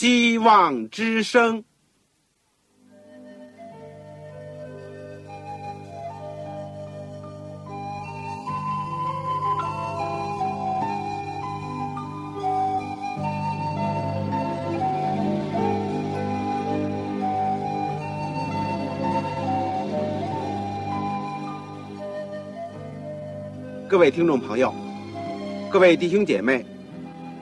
希望之声。各位听众朋友，各位弟兄姐妹，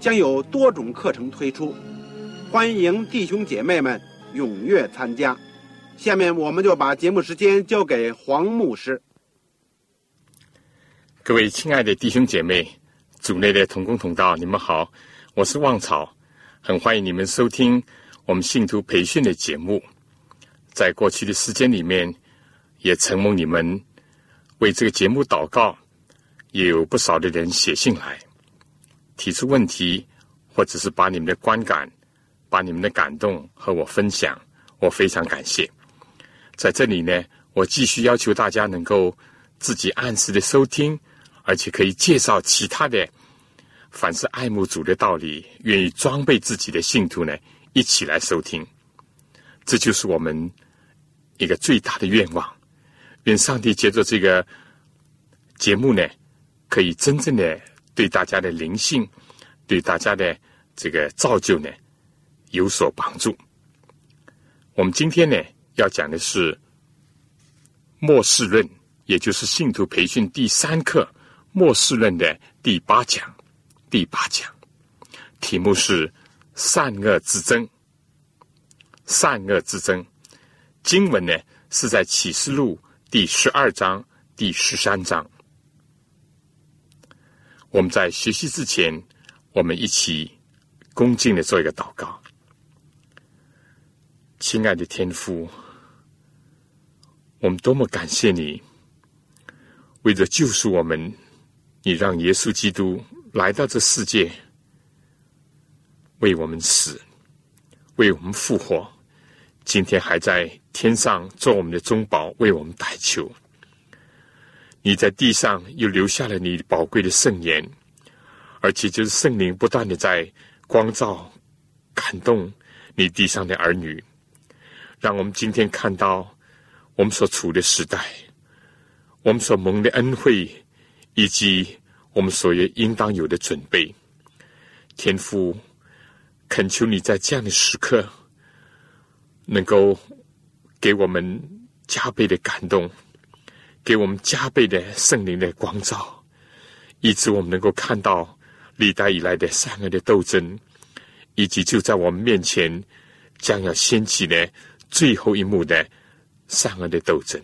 将有多种课程推出，欢迎弟兄姐妹们踊跃参加。下面我们就把节目时间交给黄牧师。各位亲爱的弟兄姐妹、组内的同工同道，你们好，我是旺草，很欢迎你们收听我们信徒培训的节目。在过去的时间里面，也承蒙你们为这个节目祷告。也有不少的人写信来，提出问题，或者是把你们的观感、把你们的感动和我分享，我非常感谢。在这里呢，我继续要求大家能够自己按时的收听，而且可以介绍其他的，凡是爱慕主的道理、愿意装备自己的信徒呢，一起来收听。这就是我们一个最大的愿望。愿上帝借着这个节目呢。可以真正的对大家的灵性，对大家的这个造就呢有所帮助。我们今天呢要讲的是末世论，也就是信徒培训第三课末世论的第八讲。第八讲题目是善恶之争。善恶之争，经文呢是在启示录第十二章、第十三章。我们在学习之前，我们一起恭敬的做一个祷告。亲爱的天父，我们多么感谢你，为了救赎我们，你让耶稣基督来到这世界，为我们死，为我们复活，今天还在天上做我们的中保，为我们代求。你在地上又留下了你宝贵的圣言，而且就是圣灵不断的在光照、感动你地上的儿女，让我们今天看到我们所处的时代，我们所蒙的恩惠，以及我们所有应当有的准备。天父，恳求你在这样的时刻，能够给我们加倍的感动。给我们加倍的圣灵的光照，以致我们能够看到历代以来的善恶的斗争，以及就在我们面前将要掀起的最后一幕的善恶的斗争。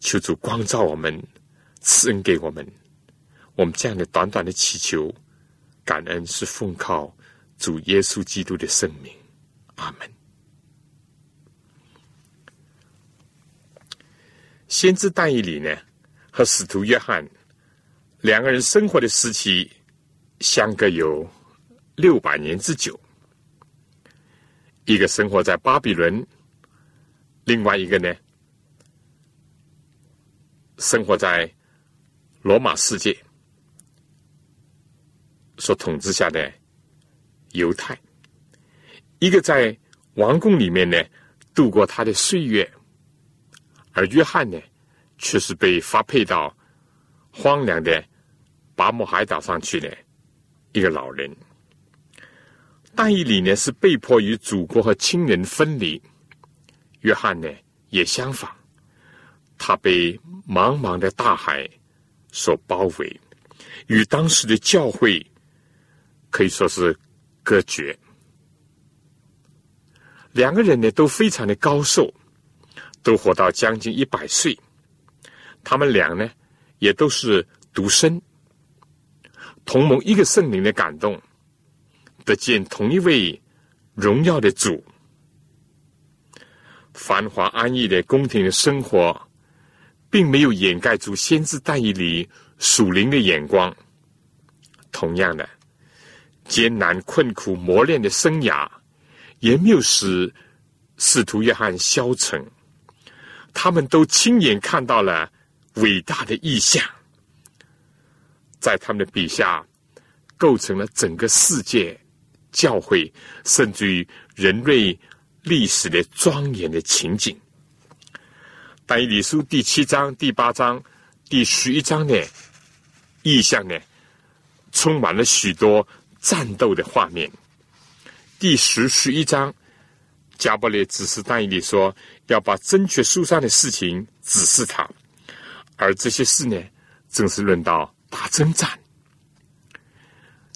求主光照我们，赐恩给我们。我们这样的短短的祈求，感恩是奉靠主耶稣基督的圣名。阿门。先知但以里呢，和使徒约翰两个人生活的时期相隔有六百年之久。一个生活在巴比伦，另外一个呢，生活在罗马世界所统治下的犹太。一个在王宫里面呢度过他的岁月。而约翰呢，却是被发配到荒凉的巴姆海岛上去的一个老人。但以理呢，是被迫与祖国和亲人分离；约翰呢，也相反，他被茫茫的大海所包围，与当时的教会可以说是隔绝。两个人呢，都非常的高寿。都活到将近一百岁，他们俩呢，也都是独生，同盟一个圣灵的感动，得见同一位荣耀的主。繁华安逸的宫廷的生活，并没有掩盖住先知但以里属灵的眼光。同样的，艰难困苦磨练的生涯，也没有使使徒约翰消沉。他们都亲眼看到了伟大的意象，在他们的笔下，构成了整个世界、教会，甚至于人类。历史的庄严的情景，但以理书第七章、第八章、第十一章的意象呢，充满了许多战斗的画面。第十、十一章，加伯列指示但以理说，要把正确书上的事情指示他，而这些事呢，正是论到打征战。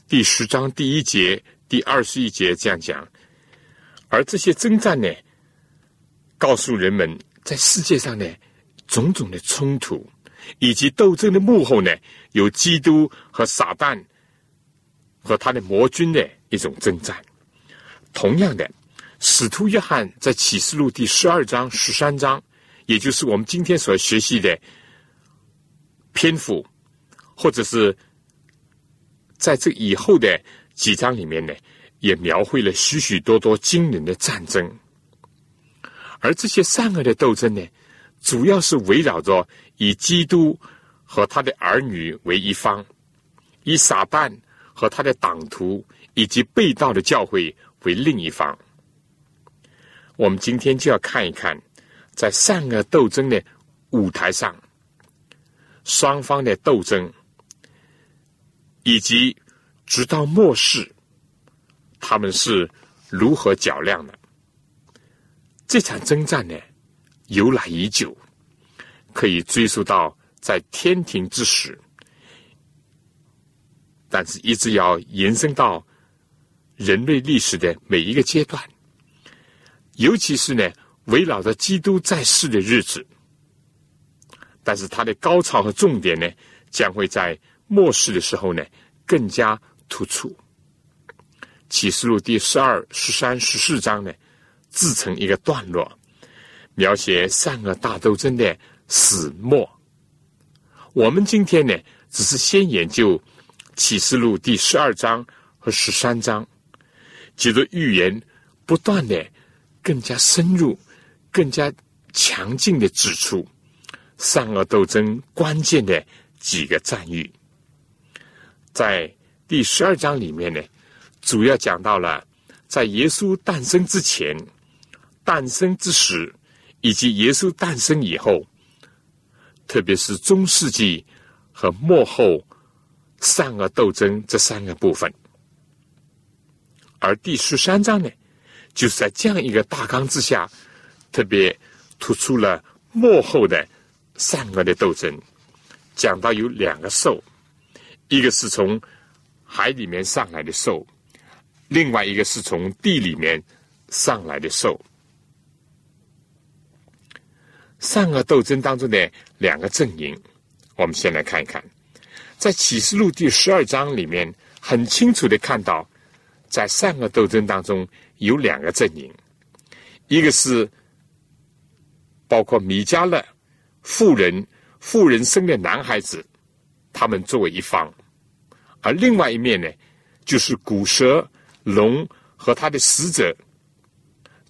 第十章第一节、第二十一节这样讲。而这些征战呢，告诉人们，在世界上呢，种种的冲突以及斗争的幕后呢，有基督和撒旦和他的魔君的一种征战。同样的，使徒约翰在启示录第十二章、十三章，也就是我们今天所学习的篇幅，或者是在这以后的几章里面呢。也描绘了许许多多惊人的战争，而这些善恶的斗争呢，主要是围绕着以基督和他的儿女为一方，以撒旦和他的党徒以及被盗的教会为另一方。我们今天就要看一看，在善恶斗争的舞台上，双方的斗争，以及直到末世。他们是如何较量的？这场征战呢，由来已久，可以追溯到在天庭之时，但是一直要延伸到人类历史的每一个阶段，尤其是呢，围绕着基督在世的日子。但是它的高潮和重点呢，将会在末世的时候呢，更加突出。启示录第十二、十三、十四章呢，自成一个段落，描写善恶大斗争的始末。我们今天呢，只是先研究启示录第十二章和十三章，接着预言不断的、更加深入、更加强劲的指出善恶斗争关键的几个战役。在第十二章里面呢。主要讲到了在耶稣诞生之前、诞生之时，以及耶稣诞生以后，特别是中世纪和末后善恶斗争这三个部分。而第十三章呢，就是在这样一个大纲之下，特别突出了幕后的善恶的斗争，讲到有两个兽，一个是从海里面上来的兽。另外一个是从地里面上来的兽，善恶斗争当中的两个阵营，我们先来看一看，在启示录第十二章里面，很清楚的看到，在善恶斗争当中有两个阵营，一个是包括米迦勒妇人妇人生的男孩子，他们作为一方，而另外一面呢，就是古蛇。龙和他的使者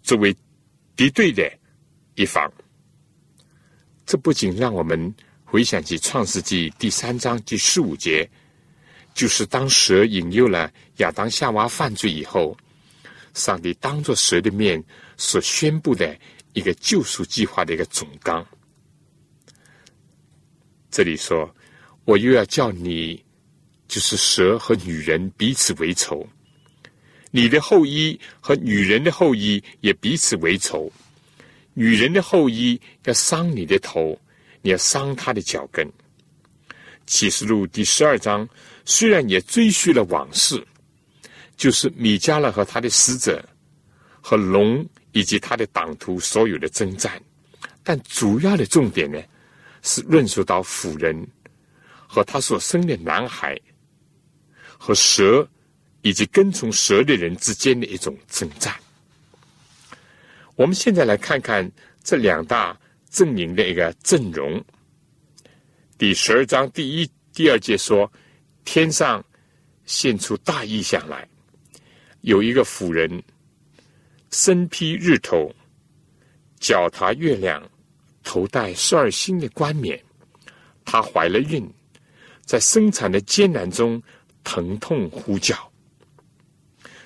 作为敌对的一方，这不仅让我们回想起《创世纪》第三章第十五节，就是当蛇引诱了亚当夏娃犯罪以后，上帝当着蛇的面所宣布的一个救赎计划的一个总纲。这里说：“我又要叫你，就是蛇和女人彼此为仇。”你的后裔和女人的后裔也彼此为仇，女人的后裔要伤你的头，你要伤她的脚跟。启示录第十二章虽然也追叙了往事，就是米迦勒和他的使者和龙以及他的党徒所有的征战，但主要的重点呢，是论述到妇人和他所生的男孩和蛇。以及跟从蛇的人之间的一种征战。我们现在来看看这两大阵营的一个阵容。第十二章第一、第二节说，天上现出大异象来，有一个妇人身披日头，脚踏月亮，头戴十二星的冠冕。她怀了孕，在生产的艰难中疼痛呼叫。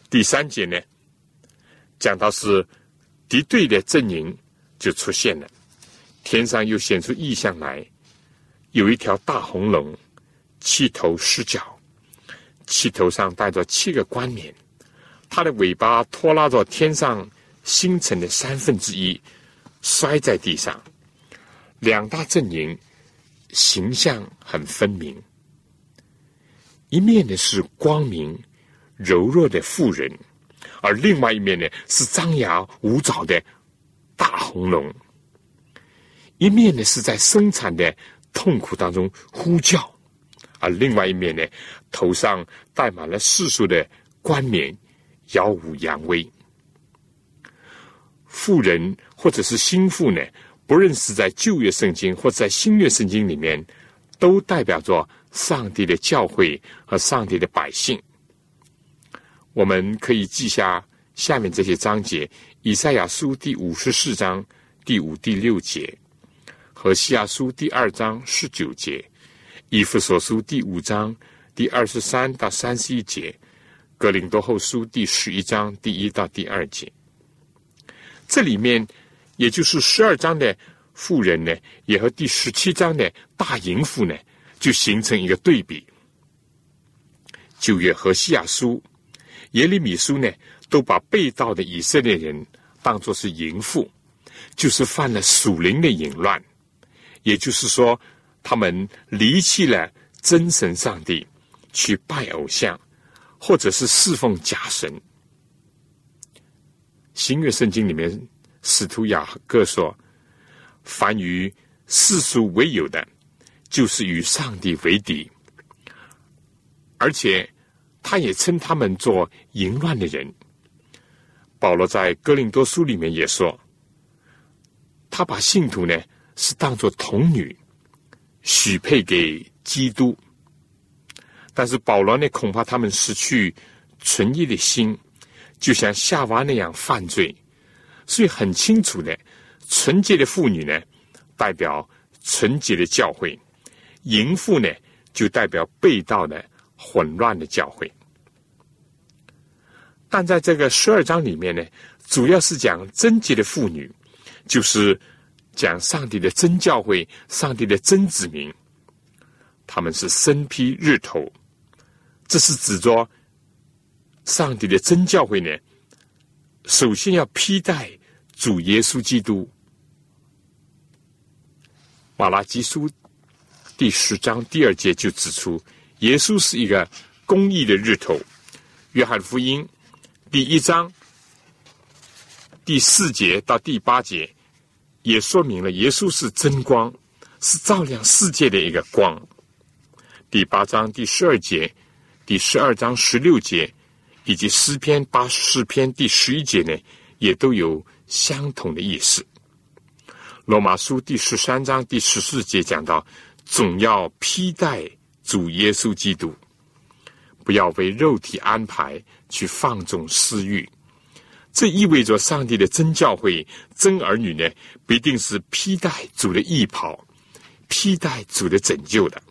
第三节呢，讲到是敌对的阵营就出现了，天上又显出异象来。有一条大红龙，七头狮角，七头上带着七个冠冕，它的尾巴拖拉着天上星辰的三分之一，摔在地上。两大阵营形象很分明，一面呢是光明柔弱的妇人，而另外一面呢是张牙舞爪的大红龙，一面呢是在生产的。痛苦当中呼叫，而另外一面呢，头上戴满了世俗的冠冕，耀武扬威。富人或者是心腹呢，不论是在旧约圣经或者在新约圣经里面，都代表着上帝的教会和上帝的百姓。我们可以记下下面这些章节：以赛亚书第五十四章第五、第六节。和西亚书第二章十九节，以弗所书第五章第二十三到三十一节，格林多后书第十一章第一到第二节，这里面也就是十二章的妇人呢，也和第十七章的大淫妇呢，就形成一个对比。九月和西亚书、耶利米书呢，都把被盗的以色列人当作是淫妇，就是犯了属灵的淫乱。也就是说，他们离弃了真神上帝，去拜偶像，或者是侍奉假神。新约圣经里面，使徒雅各说：“凡与世俗为友的，就是与上帝为敌。”而且，他也称他们做淫乱的人。保罗在哥林多书里面也说：“他把信徒呢。”是当做童女许配给基督，但是保罗呢，恐怕他们失去纯洁的心，就像夏娃那样犯罪，所以很清楚的，纯洁的妇女呢，代表纯洁的教会；淫妇呢，就代表被盗的混乱的教会。但在这个十二章里面呢，主要是讲贞洁的妇女，就是。讲上帝的真教会，上帝的真子民，他们是身披日头，这是指着上帝的真教会呢。首先要披戴主耶稣基督。马拉基书第十章第二节就指出，耶稣是一个公义的日头。约翰福音第一章第四节到第八节。也说明了耶稣是真光，是照亮世界的一个光。第八章第十二节、第十二章十六节以及诗篇八十四篇第十一节呢，也都有相同的意思。罗马书第十三章第十四节讲到，总要披戴主耶稣基督，不要为肉体安排去放纵私欲。这意味着，上帝的真教会、真儿女呢，必定是披戴主的衣袍，披戴主的拯救的。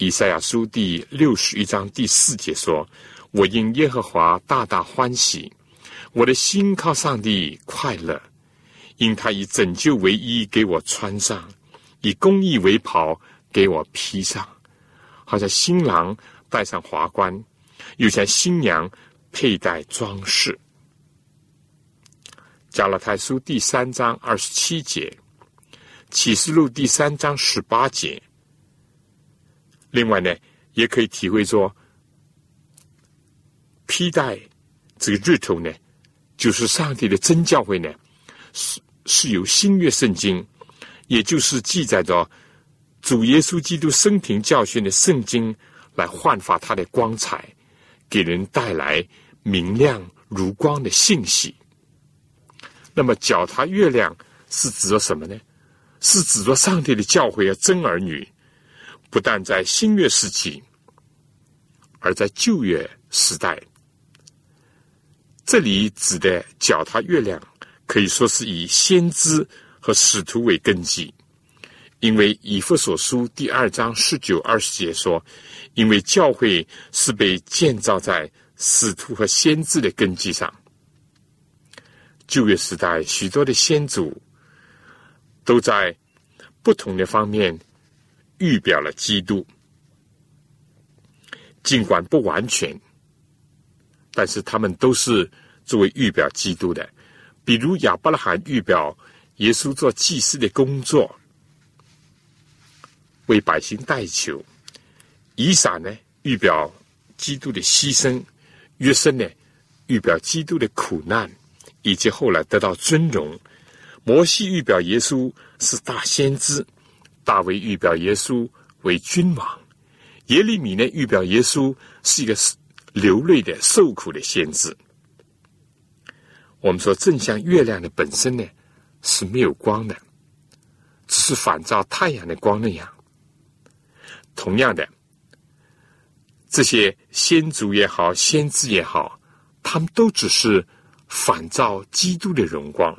以赛亚书第六十一章第四节说：“我因耶和华大大欢喜，我的心靠上帝快乐，因他以拯救为衣给我穿上，以公义为袍给我披上，好像新郎戴上华冠，又像新娘。”佩戴装饰，加拉太书第三章二十七节，启示录第三章十八节。另外呢，也可以体会说，披戴这个日头呢，就是上帝的真教会呢，是是由新约圣经，也就是记载着主耶稣基督生平教训的圣经来焕发它的光彩。给人带来明亮如光的信息，那么脚踏月亮是指着什么呢？是指着上帝的教诲和真儿女，不但在新月时期，而在旧月时代。这里指的脚踏月亮，可以说是以先知和使徒为根基，因为以弗所书第二章十九二十节说，因为教会是被建造在使徒和先知的根基上。旧约时代许多的先祖。都在不同的方面预表了基督，尽管不完全，但是他们都是作为预表基督的。比如亚伯拉罕预表耶稣做祭司的工作，为百姓代求；以撒呢预表基督的牺牲；约瑟呢预表基督的苦难，以及后来得到尊荣。摩西预表耶稣是大先知，大卫预表耶稣为君王，耶利米呢预表耶稣是一个流泪的受苦的先知。我们说，正像月亮的本身呢是没有光的，只是反照太阳的光那样。同样的，这些先祖也好，先知也好，他们都只是反照基督的荣光。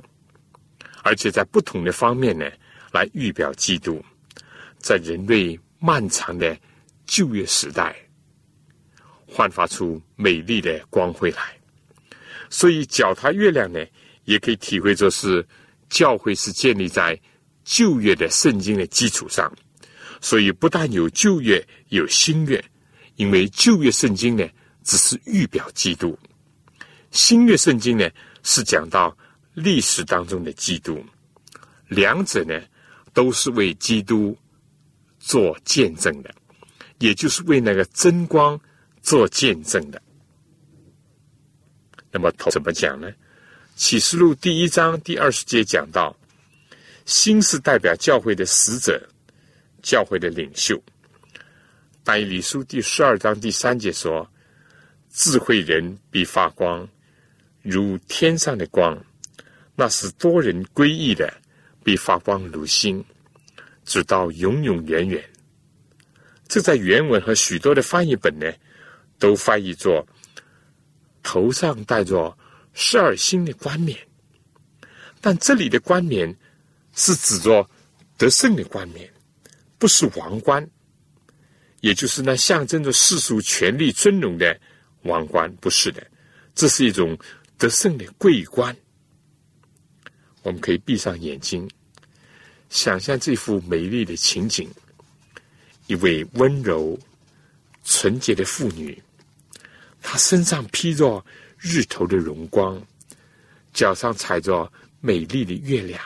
而且在不同的方面呢，来预表基督，在人类漫长的旧约时代，焕发出美丽的光辉来。所以脚踏月亮呢，也可以体会作是教会是建立在旧约的圣经的基础上。所以不但有旧约，有新约，因为旧约圣经呢只是预表基督，新约圣经呢是讲到。历史当中的基督，两者呢都是为基督做见证的，也就是为那个真光做见证的。那么，怎么讲呢？启示录第一章第二十节讲到，心是代表教会的使者，教会的领袖。但以理书第十二章第三节说，智慧人必发光，如天上的光。那是多人归义的，必发光如星，直到永永远远。这在原文和许多的翻译本呢，都翻译作头上戴着十二星的冠冕。但这里的冠冕是指着得胜的冠冕，不是王冠，也就是那象征着世俗权力尊荣的王冠，不是的，这是一种得胜的桂冠。我们可以闭上眼睛，想象这幅美丽的情景：一位温柔、纯洁的妇女，她身上披着日头的荣光，脚上踩着美丽的月亮，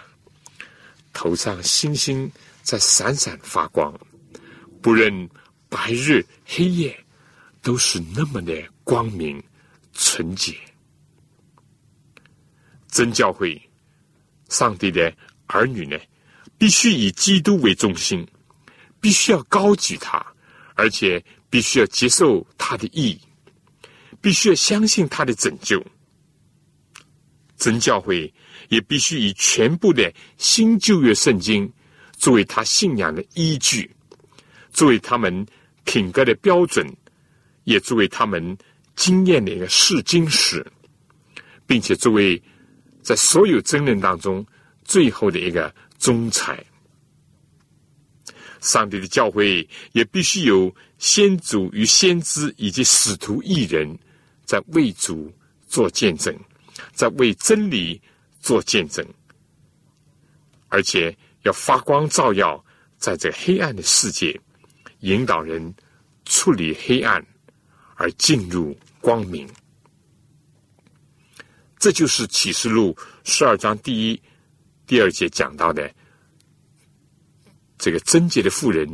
头上星星在闪闪发光，不论白日黑夜，都是那么的光明纯洁。真教会。上帝的儿女呢，必须以基督为中心，必须要高举他，而且必须要接受他的意义，必须要相信他的拯救。真教会也必须以全部的新旧约圣经作为他信仰的依据，作为他们品格的标准，也作为他们经验的一个试金石，并且作为。在所有争论当中，最后的一个忠才，上帝的教会也必须有先祖与先知以及使徒一人，在为主做见证，在为真理做见证，而且要发光照耀在这黑暗的世界，引导人处理黑暗而进入光明。这就是启示录十二章第一、第二节讲到的这个贞洁的妇人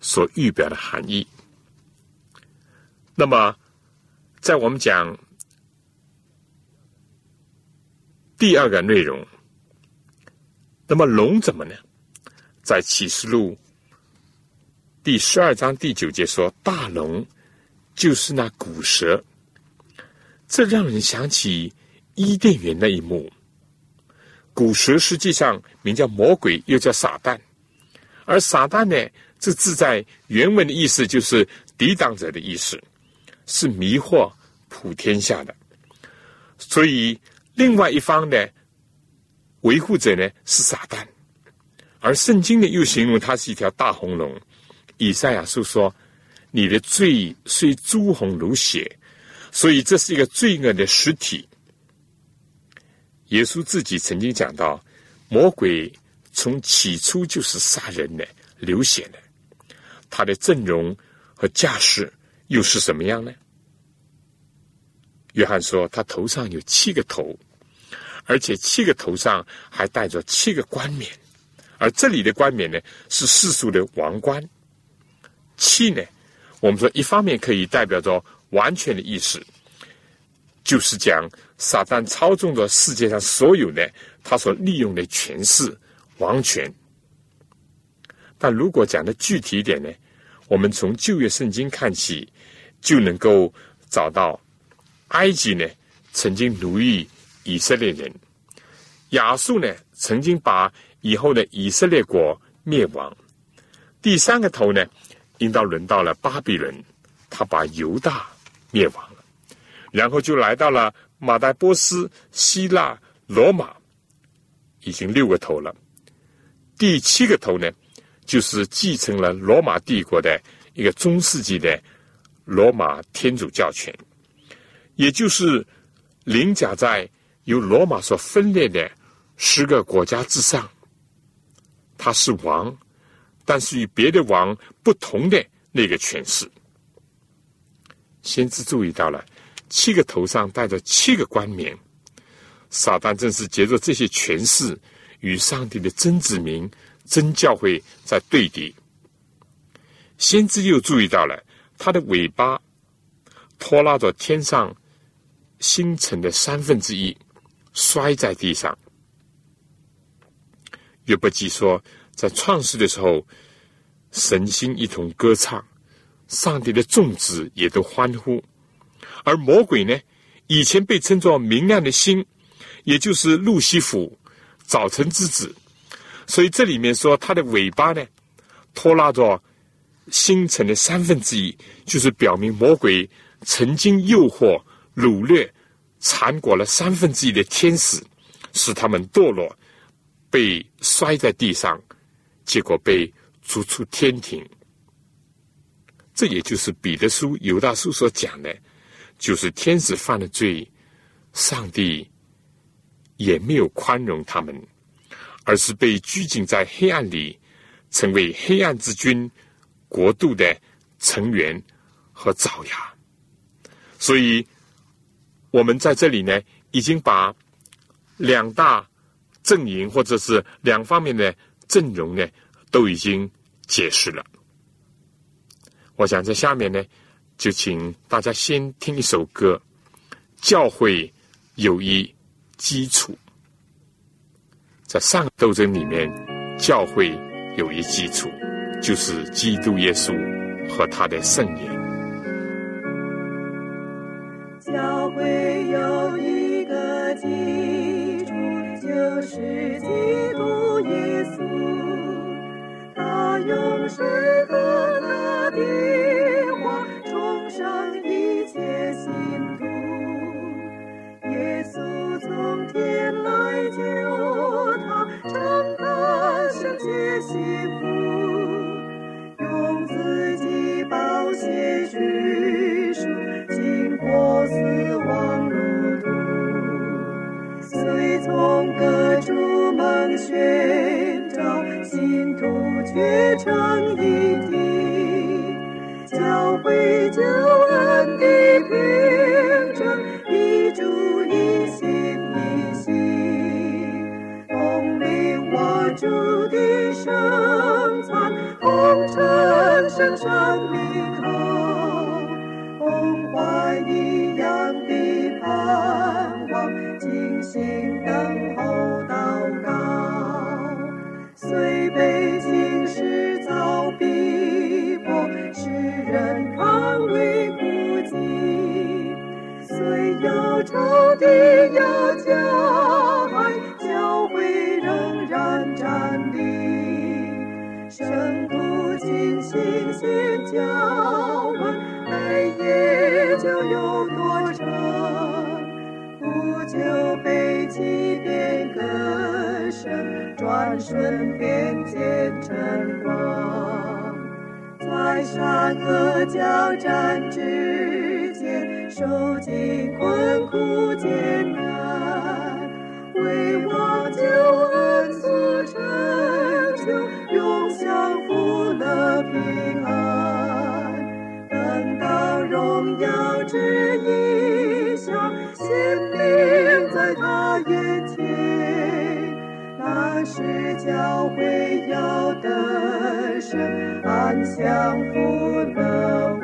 所预表的含义。那么，在我们讲第二个内容，那么龙怎么呢？在启示录第十二章第九节说，大龙就是那古蛇，这让人想起。伊甸园那一幕，古蛇实际上名叫魔鬼，又叫撒旦。而撒旦呢，这字在原文的意思就是抵挡者的意思，是迷惑普天下的。所以，另外一方呢，维护者呢是撒旦。而圣经呢，又形容它是一条大红龙。以赛亚书说：“你的罪虽朱红如血。”所以，这是一个罪恶的实体。耶稣自己曾经讲到，魔鬼从起初就是杀人的、流血的。他的阵容和架势又是什么样呢？约翰说，他头上有七个头，而且七个头上还带着七个冠冕，而这里的冠冕呢，是世俗的王冠。七呢，我们说一方面可以代表着完全的意思，就是讲。撒旦操纵着世界上所有的他所利用的权势、王权。但如果讲的具体一点呢，我们从旧约圣经看起，就能够找到埃及呢曾经奴役以色列人，亚述呢曾经把以后的以色列国灭亡。第三个头呢，应当轮到了巴比伦，他把犹大灭亡了，然后就来到了。马代波斯、希腊、罗马已经六个头了，第七个头呢，就是继承了罗马帝国的一个中世纪的罗马天主教权，也就是凌驾在由罗马所分裂的十个国家之上。他是王，但是与别的王不同的那个权势。先知注意到了。七个头上戴着七个冠冕，撒旦正是借着这些权势与上帝的真子民、真教会在对敌。先知又注意到了他的尾巴拖拉着天上星辰的三分之一，摔在地上。约伯记说，在创世的时候，神星一同歌唱，上帝的众子也都欢呼。而魔鬼呢，以前被称作明亮的星，也就是路西弗，早晨之子。所以这里面说他的尾巴呢，拖拉着星辰的三分之一，就是表明魔鬼曾经诱惑、掳掠、缠裹了三分之一的天使，使他们堕落，被摔在地上，结果被逐出天庭。这也就是彼得书、犹大书所讲的。就是天使犯了罪，上帝也没有宽容他们，而是被拘禁在黑暗里，成为黑暗之君国度的成员和爪牙。所以，我们在这里呢，已经把两大阵营或者是两方面的阵容呢，都已经解释了。我想在下面呢。就请大家先听一首歌，《教会有一基础》。在上斗争里面，教会有一基础，就是基督耶稣和他的圣言。教会有一个基础，就是基督耶稣，他用水和。上那时教会要得胜，安享福乐无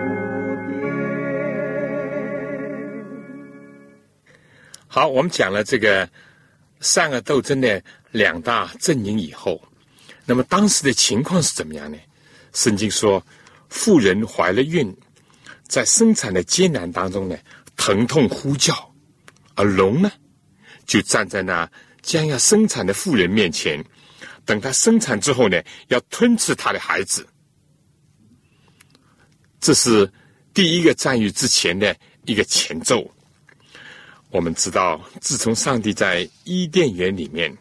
边。好，我们讲了这个善恶斗争的两大阵营以后，那么当时的情况是怎么样呢？圣经说，妇人怀了孕，在生产的艰难当中呢，疼痛呼叫，而龙呢，就站在那将要生产的妇人面前，等他生产之后呢，要吞吃他的孩子。这是第一个战役之前的一个前奏。我们知道，自从上帝在伊甸园里面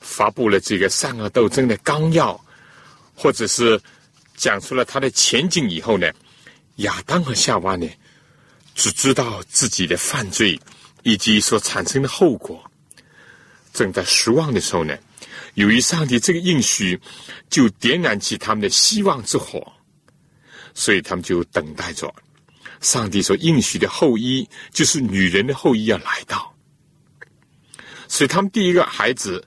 发布了这个善恶斗争的纲要，或者是讲出了他的前景以后呢，亚当和夏娃呢，只知道自己的犯罪以及所产生的后果。正在失望的时候呢，由于上帝这个应许，就点燃起他们的希望之火，所以他们就等待着。上帝所应许的后裔，就是女人的后裔要来到，所以他们第一个孩子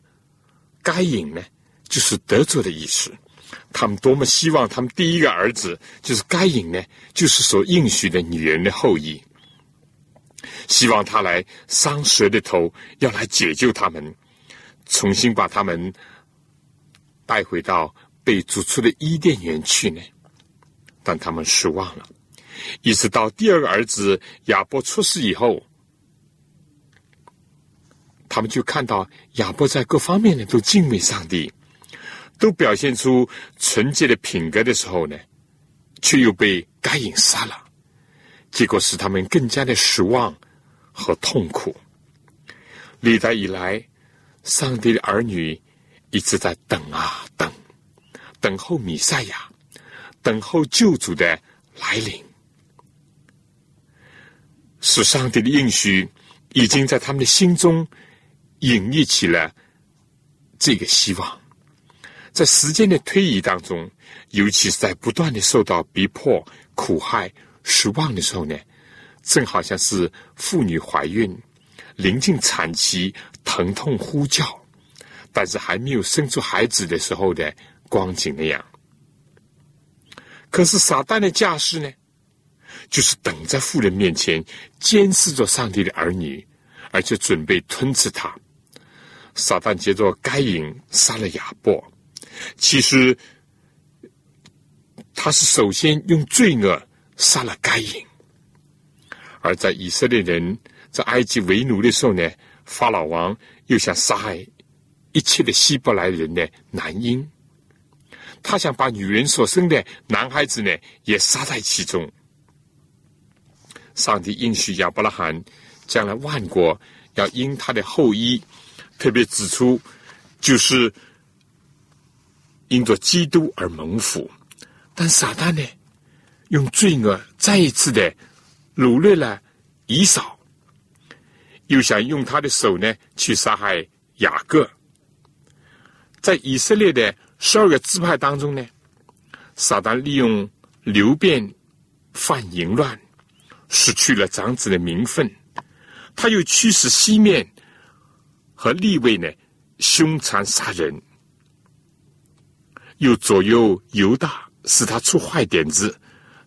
该隐呢，就是得着的意思。他们多么希望他们第一个儿子就是该隐呢，就是所应许的女人的后裔，希望他来伤蛇的头，要来解救他们，重新把他们带回到被逐出的伊甸园去呢。但他们失望了。一直到第二个儿子亚伯出世以后，他们就看到亚伯在各方面呢都敬畏上帝，都表现出纯洁的品格的时候呢，却又被该隐杀了，结果使他们更加的失望和痛苦。历代以来，上帝的儿女一直在等啊等，等候弥赛亚，等候救主的来临。是上帝的应许，已经在他们的心中隐匿起了这个希望。在时间的推移当中，尤其是在不断的受到逼迫、苦害、失望的时候呢，正好像是妇女怀孕、临近产期、疼痛呼叫，但是还没有生出孩子的时候的光景那样。可是撒旦的架势呢？就是等在妇人面前监视着上帝的儿女，而且准备吞吃他。撒旦接着该隐杀了亚伯，其实他是首先用罪恶杀了该隐。而在以色列人在埃及为奴的时候呢，法老王又想杀害一切的希伯来人的男婴，他想把女人所生的男孩子呢也杀在其中。上帝应许亚伯拉罕，将来万国要因他的后裔，特别指出，就是因着基督而蒙福。但撒旦呢，用罪恶再一次的掳掠了以扫，又想用他的手呢去杀害雅各。在以色列的十二个支派当中呢，撒旦利用流变犯淫乱。失去了长子的名分，他又驱使西面和立位呢凶残杀人，又左右犹大，使他出坏点子，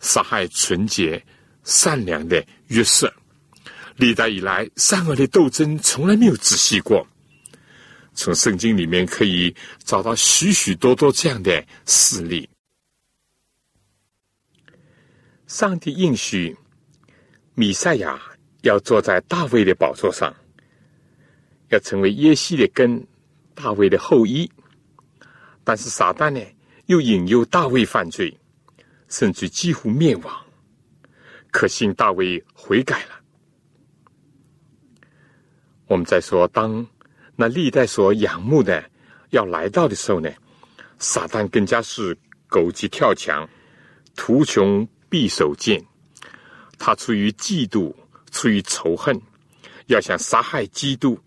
杀害纯洁善良的约瑟。历代以来，善恶的斗争从来没有止息过。从圣经里面可以找到许许多多这样的事例。上帝应许。米赛亚要坐在大卫的宝座上，要成为耶西的根，大卫的后裔。但是撒旦呢，又引诱大卫犯罪，甚至几乎灭亡。可信大卫悔改了。我们在说，当那历代所仰慕的要来到的时候呢，撒旦更加是狗急跳墙，图穷匕首见。他出于嫉妒，出于仇恨，要想杀害基督。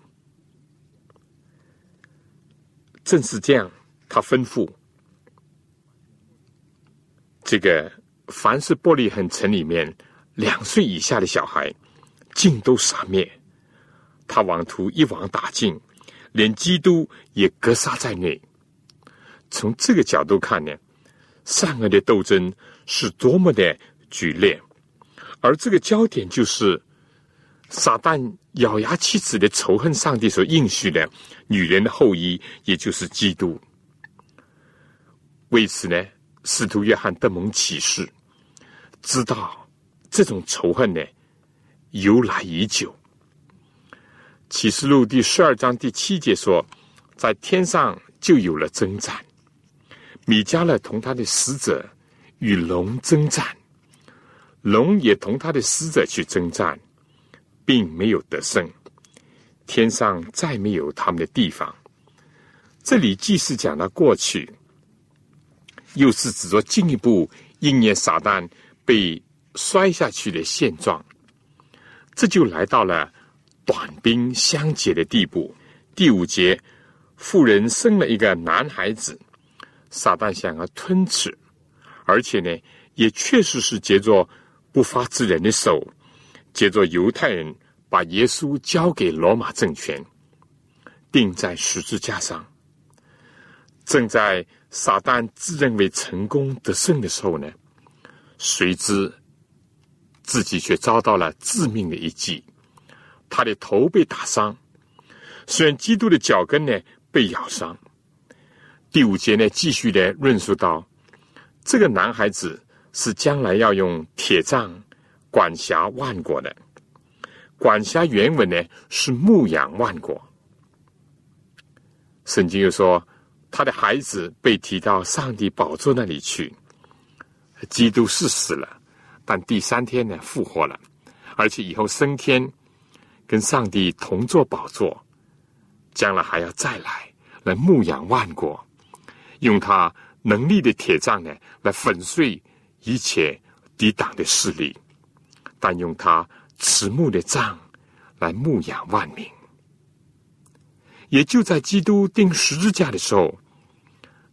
正是这样，他吩咐这个凡是玻璃恒城里面两岁以下的小孩，尽都杀灭。他妄图一网打尽，连基督也格杀在内。从这个角度看呢，善恶的斗争是多么的剧烈，而这个焦点就是撒旦咬牙切齿的仇恨上帝所应许的女人的后裔，也就是基督。为此呢，使徒约翰德蒙启示，知道这种仇恨呢由来已久。启示录第十二章第七节说，在天上就有了征战，米迦勒同他的使者与龙征战，龙也同他的使者去征战，并没有得胜，天上再没有他们的地方。这里既是讲到过去，又是指着进一步应验撒旦被摔下去的现状，这就来到了。短兵相接的地步。第五节，妇人生了一个男孩子，撒旦想要吞吃，而且呢，也确实是借着不法之人的手，借着犹太人把耶稣交给罗马政权，钉在十字架上。正在撒旦自认为成功得胜的时候呢，谁知自己却遭到了致命的一击。他的头被打伤，虽然基督的脚跟呢被咬伤。第五节呢继续的论述到，这个男孩子是将来要用铁杖管辖万国的。管辖原文呢是牧养万国。圣经又说，他的孩子被提到上帝宝座那里去。基督是死了，但第三天呢复活了，而且以后升天。跟上帝同坐宝座，将来还要再来，来牧养万国，用他能力的铁杖呢，来粉碎一切抵挡的势力，但用他慈木的杖来牧养万民。也就在基督钉十字架的时候，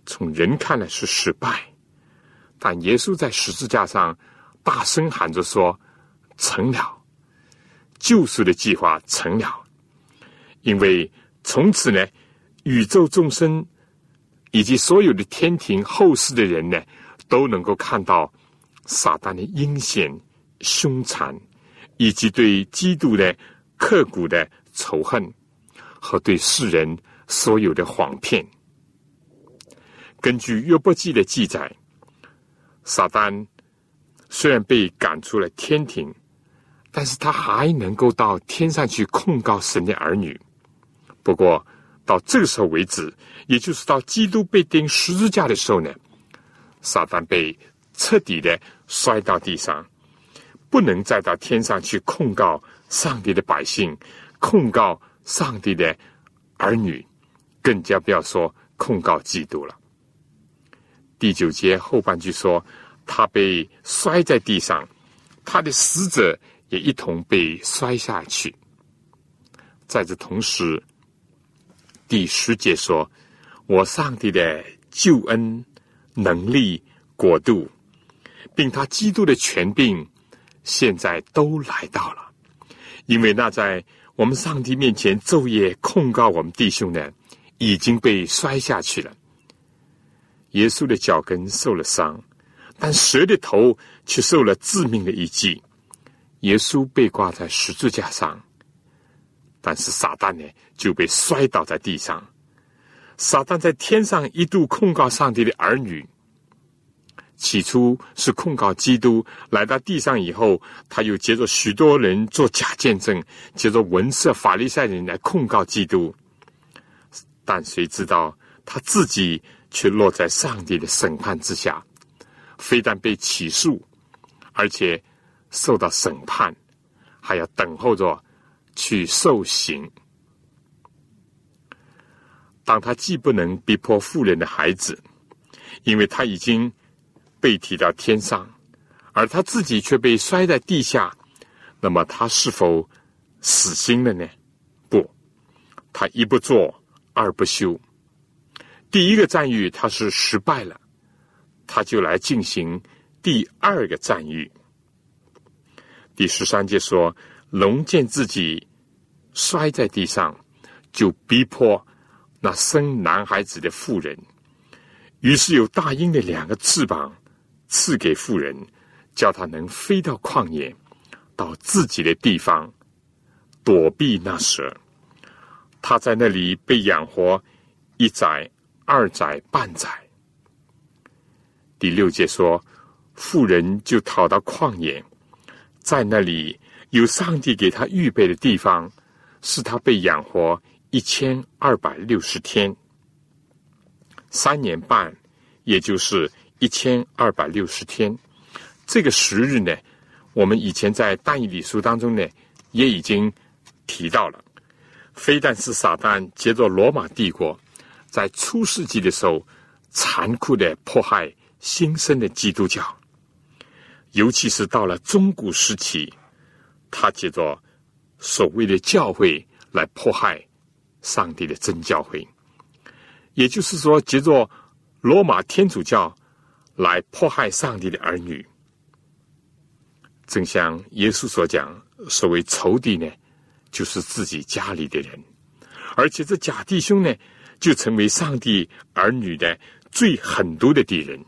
从人看来是失败，但耶稣在十字架上大声喊着说：“成了。”救赎的计划成了，因为从此呢，宇宙众生以及所有的天庭后世的人呢，都能够看到撒旦的阴险、凶残，以及对基督的刻骨的仇恨和对世人所有的谎骗。根据约伯记的记载，撒旦虽然被赶出了天庭。但是他还能够到天上去控告神的儿女。不过到这个时候为止，也就是到基督被钉十字架的时候呢，撒旦被彻底的摔到地上，不能再到天上去控告上帝的百姓，控告上帝的儿女，更加不要说控告基督了。第九节后半句说，他被摔在地上，他的死者。也一同被摔下去。在这同时，第十节说：“我上帝的救恩、能力、国度，并他基督的权柄，现在都来到了。因为那在我们上帝面前昼夜控告我们弟兄的，已经被摔下去了。耶稣的脚跟受了伤，但蛇的头却受了致命的一击。”耶稣被挂在十字架上，但是撒旦呢就被摔倒在地上。撒旦在天上一度控告上帝的儿女，起初是控告基督，来到地上以后，他又接着许多人做假见证，接着文色法利赛人来控告基督。但谁知道他自己却落在上帝的审判之下，非但被起诉，而且。受到审判，还要等候着去受刑。当他既不能逼迫富人的孩子，因为他已经被提到天上，而他自己却被摔在地下，那么他是否死心了呢？不，他一不做二不休。第一个战役他是失败了，他就来进行第二个战役。第十三节说：“龙见自己摔在地上，就逼迫那生男孩子的妇人。于是有大鹰的两个翅膀赐给妇人，叫他能飞到旷野，到自己的地方躲避那蛇。他在那里被养活一载、二载、半载。”第六节说：“妇人就逃到旷野。”在那里有上帝给他预备的地方，是他被养活一千二百六十天，三年半，也就是一千二百六十天。这个时日呢，我们以前在但以理书当中呢，也已经提到了。非但是撒旦接着罗马帝国，在初世纪的时候，残酷的迫害新生的基督教。尤其是到了中古时期，他借着所谓的教会来迫害上帝的真教会，也就是说，借着罗马天主教来迫害上帝的儿女。正像耶稣所讲，所谓仇敌呢，就是自己家里的人，而且这假弟兄呢，就成为上帝儿女的最狠毒的敌人。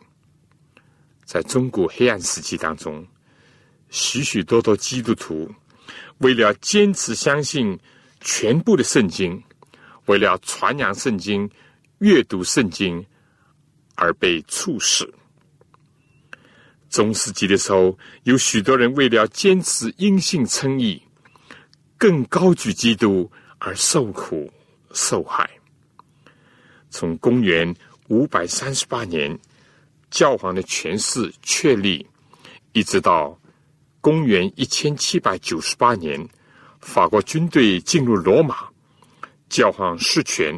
在中国黑暗时期当中，许许多多基督徒为了坚持相信全部的圣经，为了传扬圣经、阅读圣经而被处死。中世纪的时候，有许多人为了坚持因信称义，更高举基督而受苦受害。从公元五百三十八年。教皇的权势确立，一直到公元一千七百九十八年，法国军队进入罗马，教皇失权，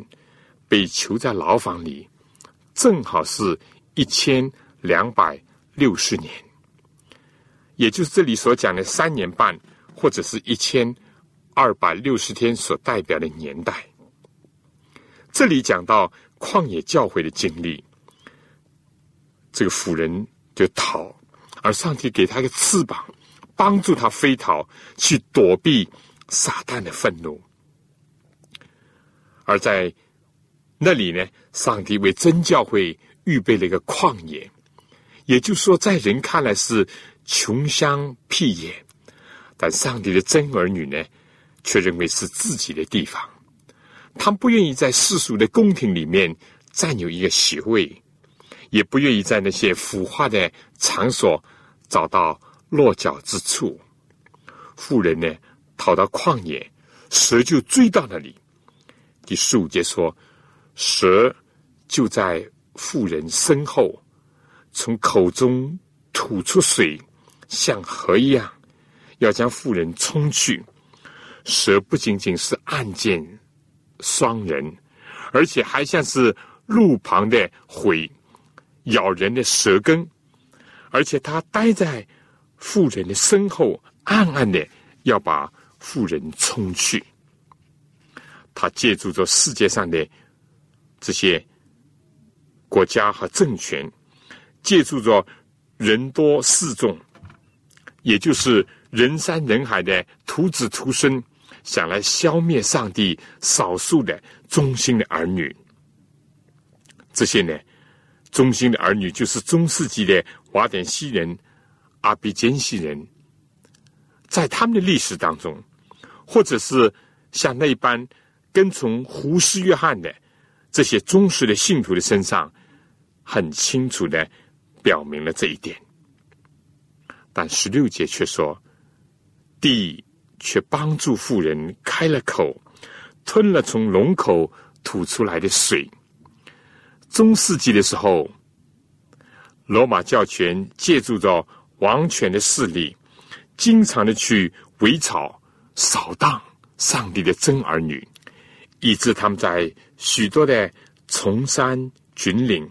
被囚在牢房里，正好是一千两百六十年，也就是这里所讲的三年半，或者是一千二百六十天所代表的年代。这里讲到旷野教会的经历。这个妇人就逃，而上帝给他一个翅膀，帮助他飞逃，去躲避撒旦的愤怒。而在那里呢，上帝为真教会预备了一个旷野，也就是说，在人看来是穷乡僻野，但上帝的真儿女呢，却认为是自己的地方。他们不愿意在世俗的宫廷里面占有一个席位。也不愿意在那些腐化的场所找到落脚之处。妇人呢，逃到旷野，蛇就追到那里。第十五节说，蛇就在妇人身后，从口中吐出水，像河一样，要将妇人冲去。蛇不仅仅是暗箭伤人，而且还像是路旁的鬼。咬人的舌根，而且他待在妇人的身后，暗暗的要把妇人冲去。他借助着世界上的这些国家和政权，借助着人多势众，也就是人山人海的徒子徒孙，想来消灭上帝少数的忠心的儿女。这些呢？中心的儿女就是中世纪的瓦典西人、阿比坚西人，在他们的历史当中，或者是像那般跟从胡斯约翰的这些忠实的信徒的身上，很清楚的表明了这一点。但十六节却说，地却帮助妇人开了口，吞了从龙口吐出来的水。中世纪的时候，罗马教权借助着王权的势力，经常的去围剿、扫荡上帝的真儿女，以致他们在许多的崇山峻岭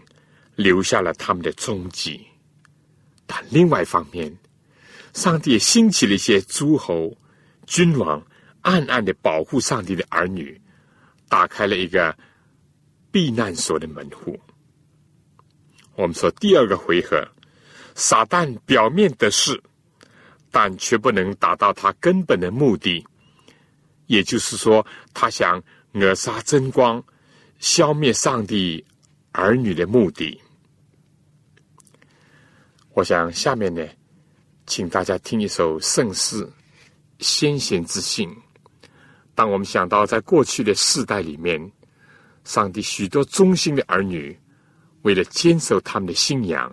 留下了他们的踪迹。但另外一方面，上帝也兴起了一些诸侯、君王，暗暗的保护上帝的儿女，打开了一个避难所的门户。我们说第二个回合，撒旦表面得势，但却不能达到他根本的目的，也就是说，他想扼杀真光，消灭上帝儿女的目的。我想下面呢，请大家听一首圣诗《先贤之信》。当我们想到在过去的世代里面，上帝许多忠心的儿女，为了坚守他们的信仰，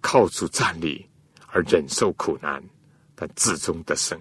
靠主站立而忍受苦难，但至终得胜。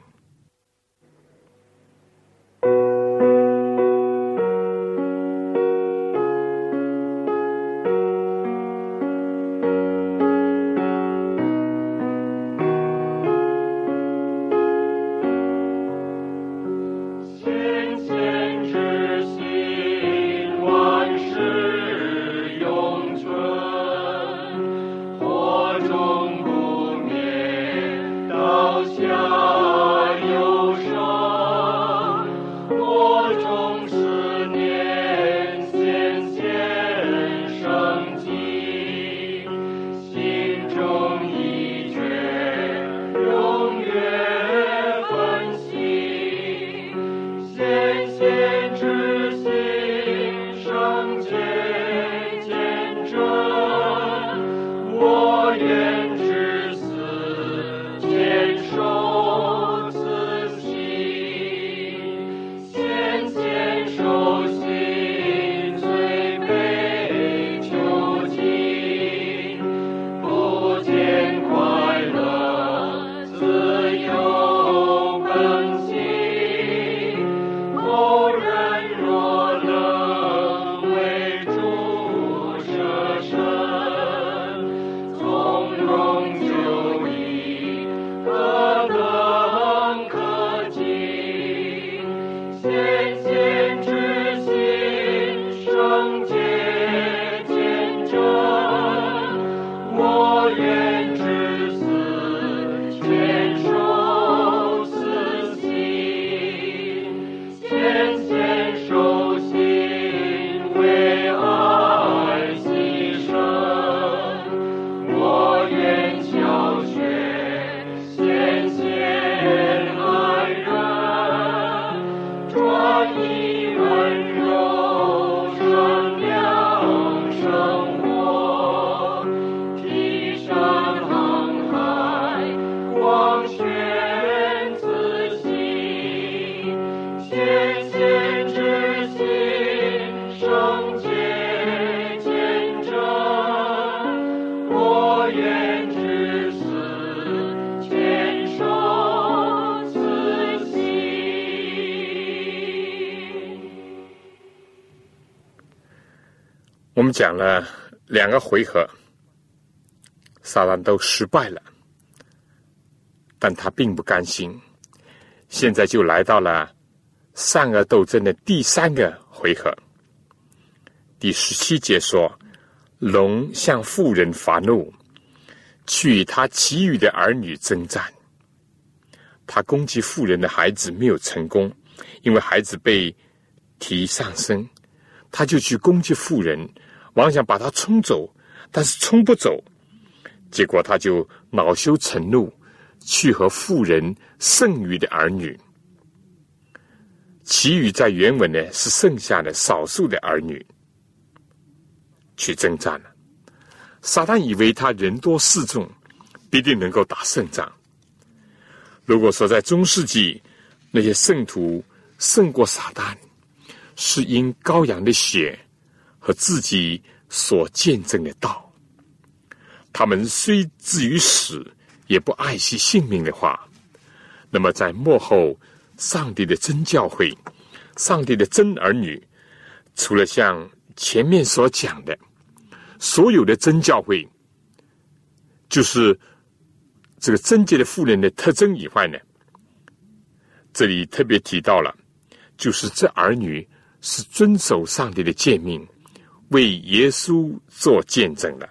讲了两个回合，撒旦都失败了，但他并不甘心，现在就来到了善恶斗争的第三个回合。第十七节说：“龙向妇人发怒，去与他其余的儿女征战。他攻击妇人的孩子没有成功，因为孩子被提上身，他就去攻击妇人。”妄想把他冲走，但是冲不走，结果他就恼羞成怒，去和妇人剩余的儿女，其余在原文呢是剩下的少数的儿女去征战了。撒旦以为他人多势众，必定能够打胜仗。如果说在中世纪那些圣徒胜过撒旦，是因羔羊的血。和自己所见证的道，他们虽至于死，也不爱惜性命的话，那么在幕后，上帝的真教会，上帝的真儿女，除了像前面所讲的，所有的真教会，就是这个贞洁的妇人的特征以外呢，这里特别提到了，就是这儿女。是遵守上帝的诫命，为耶稣做见证的。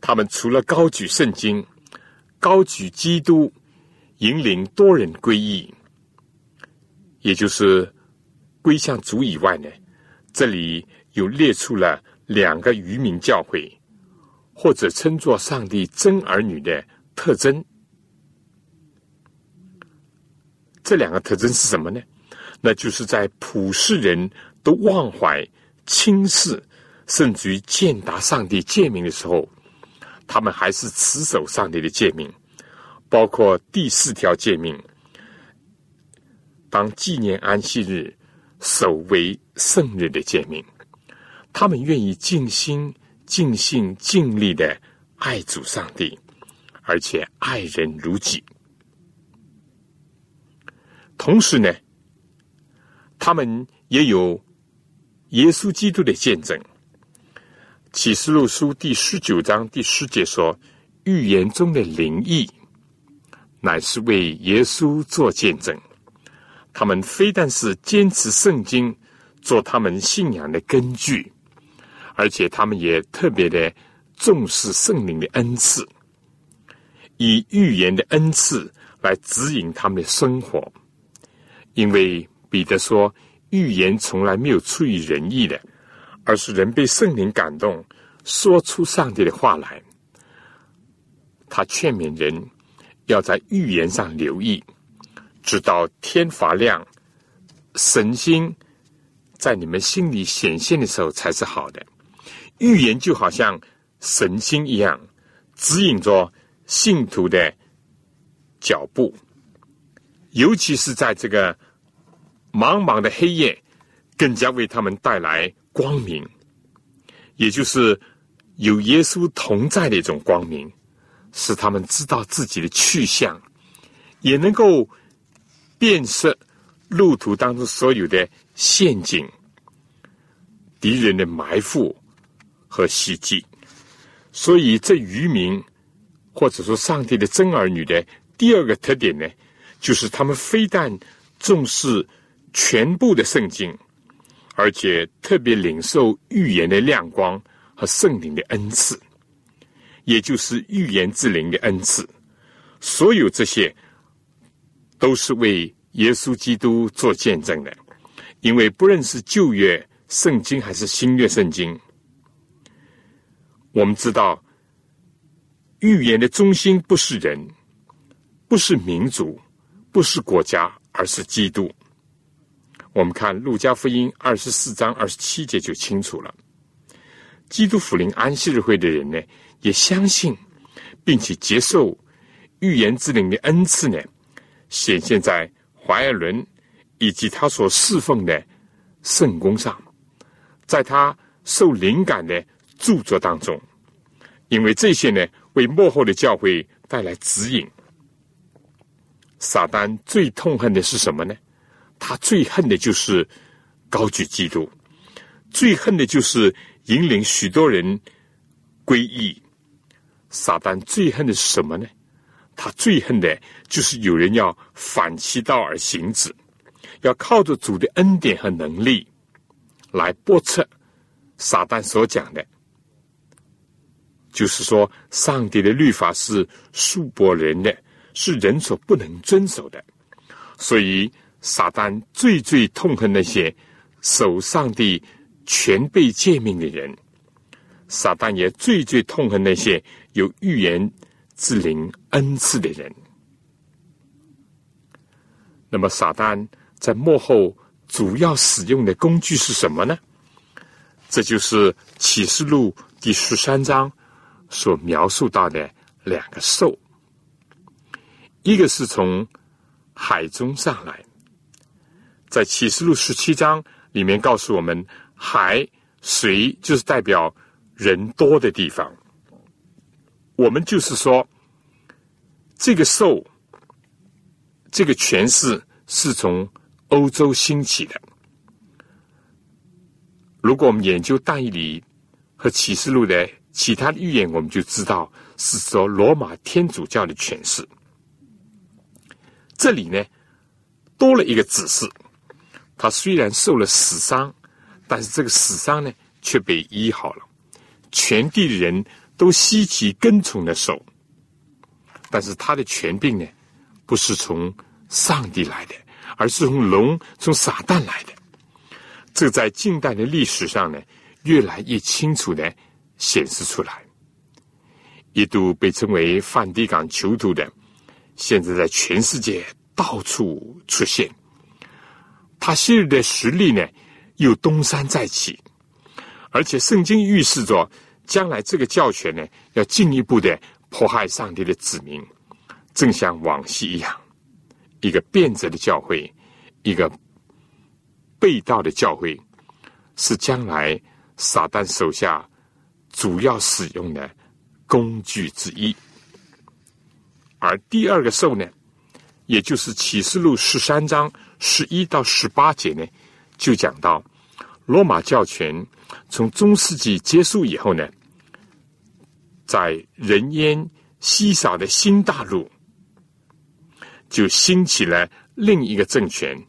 他们除了高举圣经、高举基督，引领多人归义，也就是归向主以外呢，这里又列出了两个渔民教会，或者称作上帝真儿女的特征。这两个特征是什么呢？那就是在普世人都忘怀、轻视，甚至于践踏上帝诫命的时候。他们还是持守上帝的诫命，包括第四条诫命：当纪念安息日，守为圣日的诫命。他们愿意尽心、尽性、尽力的爱主上帝，而且爱人如己。同时呢，他们也有耶稣基督的见证。启示录书第十九章第十节说：“预言中的灵异，乃是为耶稣做见证。他们非但是坚持圣经做他们信仰的根据，而且他们也特别的重视圣灵的恩赐，以预言的恩赐来指引他们的生活。因为彼得说，预言从来没有出于人意的。”而是人被圣灵感动，说出上帝的话来。他劝勉人要在预言上留意，直到天发亮，神心在你们心里显现的时候才是好的。预言就好像神心一样，指引着信徒的脚步，尤其是在这个茫茫的黑夜，更加为他们带来。光明，也就是有耶稣同在的一种光明，使他们知道自己的去向，也能够辨识路途当中所有的陷阱、敌人的埋伏和袭击。所以，这渔民或者说上帝的真儿女的第二个特点呢，就是他们非但重视全部的圣经。而且特别领受预言的亮光和圣灵的恩赐，也就是预言之灵的恩赐。所有这些都是为耶稣基督做见证的，因为不论是旧约圣经还是新约圣经，我们知道预言的中心不是人，不是民族，不是国家，而是基督。我们看《路加福音》二十四章二十七节就清楚了。基督福临安息日会的人呢，也相信并且接受预言之灵的恩赐呢，显现在怀尔伦以及他所侍奉的圣公上，在他受灵感的著作当中，因为这些呢，为幕后的教会带来指引。撒旦最痛恨的是什么呢？他最恨的就是高举基督，最恨的就是引领许多人归义。撒旦最恨的是什么呢？他最恨的就是有人要反其道而行之，要靠着主的恩典和能力来驳斥撒旦所讲的，就是说上帝的律法是束缚人的，是人所不能遵守的，所以。撒旦最最痛恨那些守上帝全被诫命的人，撒旦也最最痛恨那些有预言之灵恩赐的人。那么，撒旦在幕后主要使用的工具是什么呢？这就是启示录第十三章所描述到的两个兽，一个是从海中上来。在启示录十七章里面告诉我们，海水就是代表人多的地方。我们就是说，这个兽，这个权势是从欧洲兴起的。如果我们研究但以理和启示录的其他的预言，我们就知道是说罗马天主教的权势。这里呢，多了一个指示。他虽然受了死伤，但是这个死伤呢却被医好了。全地的人都稀奇跟从的手，但是他的权柄呢，不是从上帝来的，而是从龙、从撒旦来的。这在近代的历史上呢，越来越清楚的显示出来。一度被称为梵蒂冈囚徒的，现在在全世界到处出现。他昔日的实力呢，又东山再起。而且圣经预示着，将来这个教权呢，要进一步的迫害上帝的子民，正像往昔一样，一个变质的教会，一个被盗的教会，是将来撒旦手下主要使用的工具之一。而第二个兽呢，也就是启示录十三章十一到十八节呢，就讲到罗马教权。从中世纪结束以后呢，在人烟稀少的新大陆，就兴起了另一个政权，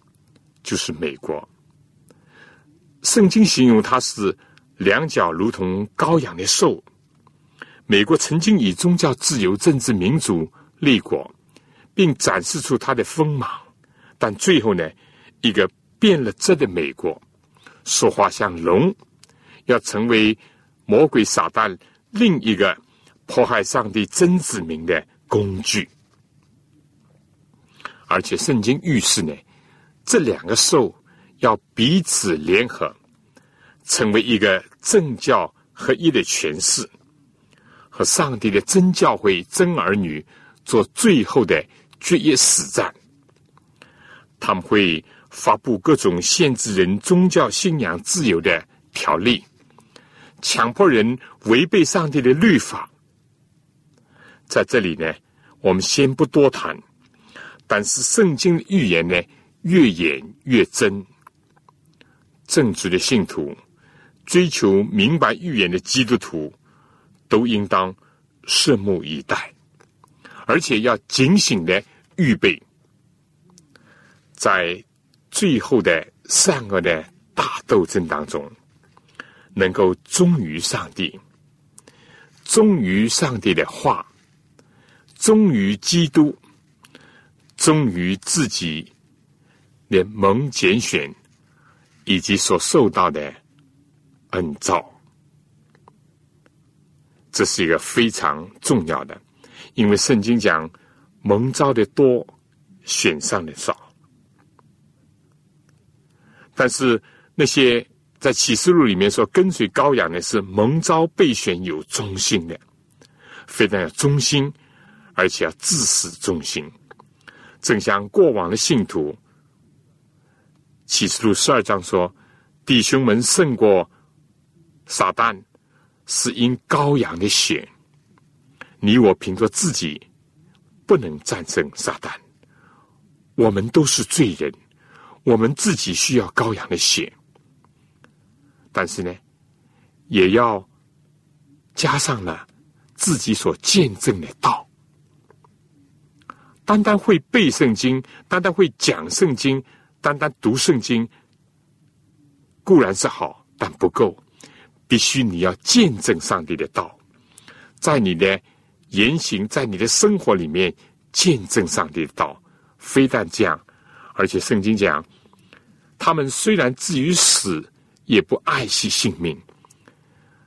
就是美国。圣经形容它是两脚如同羔羊的兽。美国曾经以宗教自由、政治民主立国，并展示出它的锋芒，但最后呢，一个变了质的美国，说话像龙。要成为魔鬼撒旦另一个迫害上帝真子民的工具，而且圣经预示呢，这两个兽要彼此联合，成为一个政教合一的权势，和上帝的真教会真儿女做最后的决一死战。他们会发布各种限制人宗教信仰自由的条例。强迫人违背上帝的律法，在这里呢，我们先不多谈。但是圣经的预言呢，越演越真。正直的信徒，追求明白预言的基督徒，都应当拭目以待，而且要警醒的预备，在最后的善恶的大斗争当中。能够忠于上帝，忠于上帝的话，忠于基督，忠于自己的蒙拣选以及所受到的恩召，这是一个非常重要的。因为圣经讲蒙召的多，选上的少，但是那些。在启示录里面说，跟随羔羊的是蒙召备选有忠心的，非常要忠心，而且要至死忠心。正像过往的信徒，启示录十二章说，弟兄们胜过撒旦，是因羔羊的血。你我凭着自己不能战胜撒旦，我们都是罪人，我们自己需要羔羊的血。但是呢，也要加上了自己所见证的道。单单会背圣经，单单会讲圣经，单单读圣经固然是好，但不够。必须你要见证上帝的道，在你的言行，在你的生活里面见证上帝的道。非但这样，而且圣经讲，他们虽然至于死。也不爱惜性命，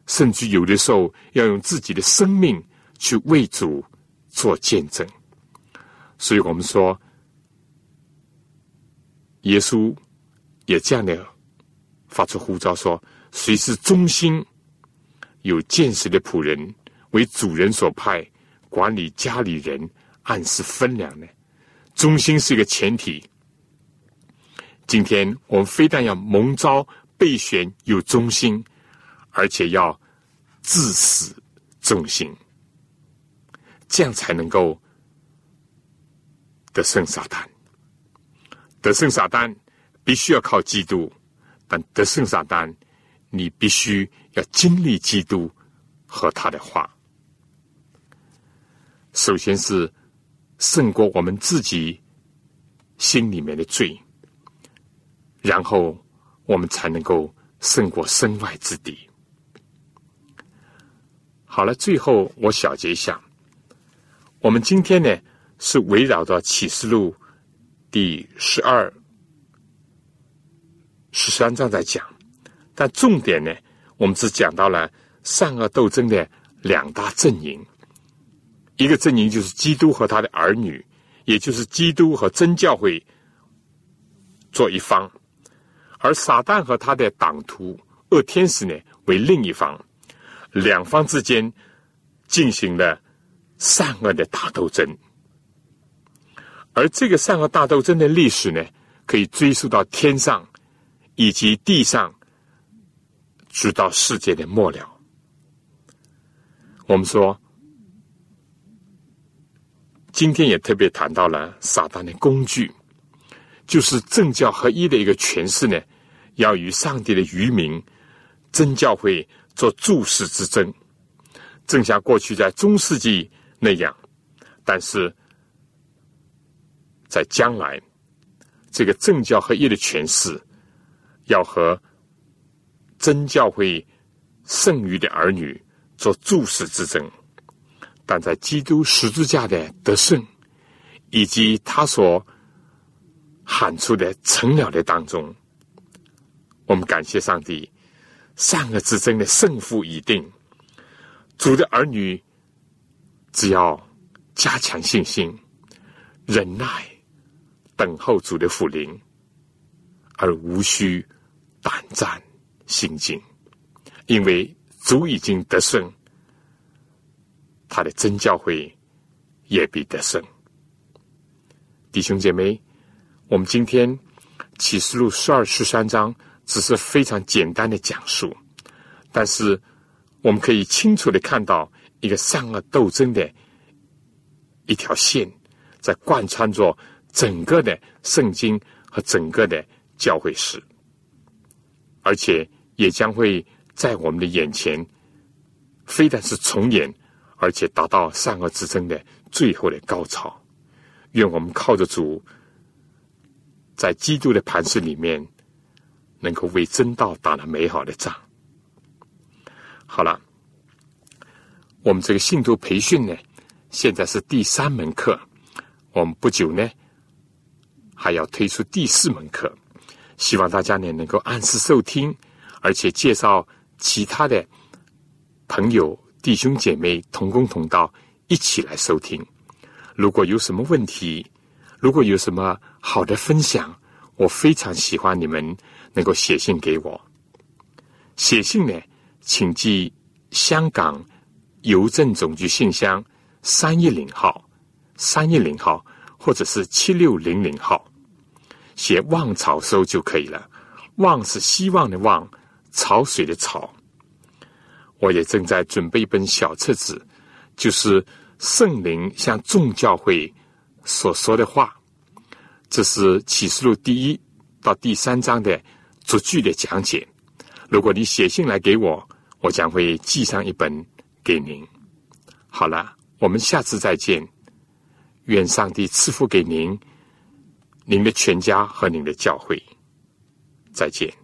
甚至有的时候要用自己的生命去为主做见证。所以我们说，耶稣也这样的发出呼召说：“谁是忠心有见识的仆人，为主人所派，管理家里人，按时分粮呢？忠心是一个前提。今天我们非但要蒙召。”备选有忠心，而且要至死忠心，这样才能够得胜撒旦。得胜撒旦必须要靠基督，但得胜撒旦，你必须要经历基督和他的话。首先是胜过我们自己心里面的罪。然后我们才能够胜过身外之敌。好了，最后我小结一下，我们今天呢是围绕着启示录第十二、十三章在讲，但重点呢，我们只讲到了善恶斗争的两大阵营，一个阵营就是基督和他的儿女，也就是基督和真教会做一方，而撒旦和他的党徒恶天使呢为另一方。两方之间进行了善恶的大斗争，而这个善恶大斗争的历史呢，可以追溯到天上以及地上，直到世界的末了。我们说，今天也特别谈到了撒旦的工具，就是政教合一的一个诠释呢，要与上帝的愚民真教会。做注释之争，正像过去在中世纪那样，但是在将来，这个政教合一的诠释要和真教会剩余的儿女做注释之争，但在基督十字架的得胜以及他所喊出的成了的当中，我们感谢上帝。善恶之争的胜负已定，主的儿女只要加强信心、忍耐，等候主的福临，而无需胆战心惊，因为主已经得胜，他的真教会也必得胜。弟兄姐妹，我们今天启示录十二、十三章。只是非常简单的讲述，但是我们可以清楚的看到一个善恶斗争的一条线，在贯穿着整个的圣经和整个的教会史，而且也将会在我们的眼前，非但是重演，而且达到善恶之争的最后的高潮。愿我们靠着主，在基督的磐石里面。能够为真道打了美好的仗。好了，我们这个信徒培训呢，现在是第三门课，我们不久呢还要推出第四门课，希望大家呢能够按时收听，而且介绍其他的朋友、弟兄姐妹同工同道一起来收听。如果有什么问题，如果有什么好的分享，我非常喜欢你们。能够写信给我，写信呢，请寄香港邮政总局信箱三一零号、三一零号，或者是七六零零号，写“望草收”就可以了。望是希望的望，潮水的潮。我也正在准备一本小册子，就是圣灵向众教会所说的话。这是启示录第一到第三章的。逐句的讲解。如果你写信来给我，我将会寄上一本给您。好了，我们下次再见。愿上帝赐福给您、您的全家和您的教会。再见。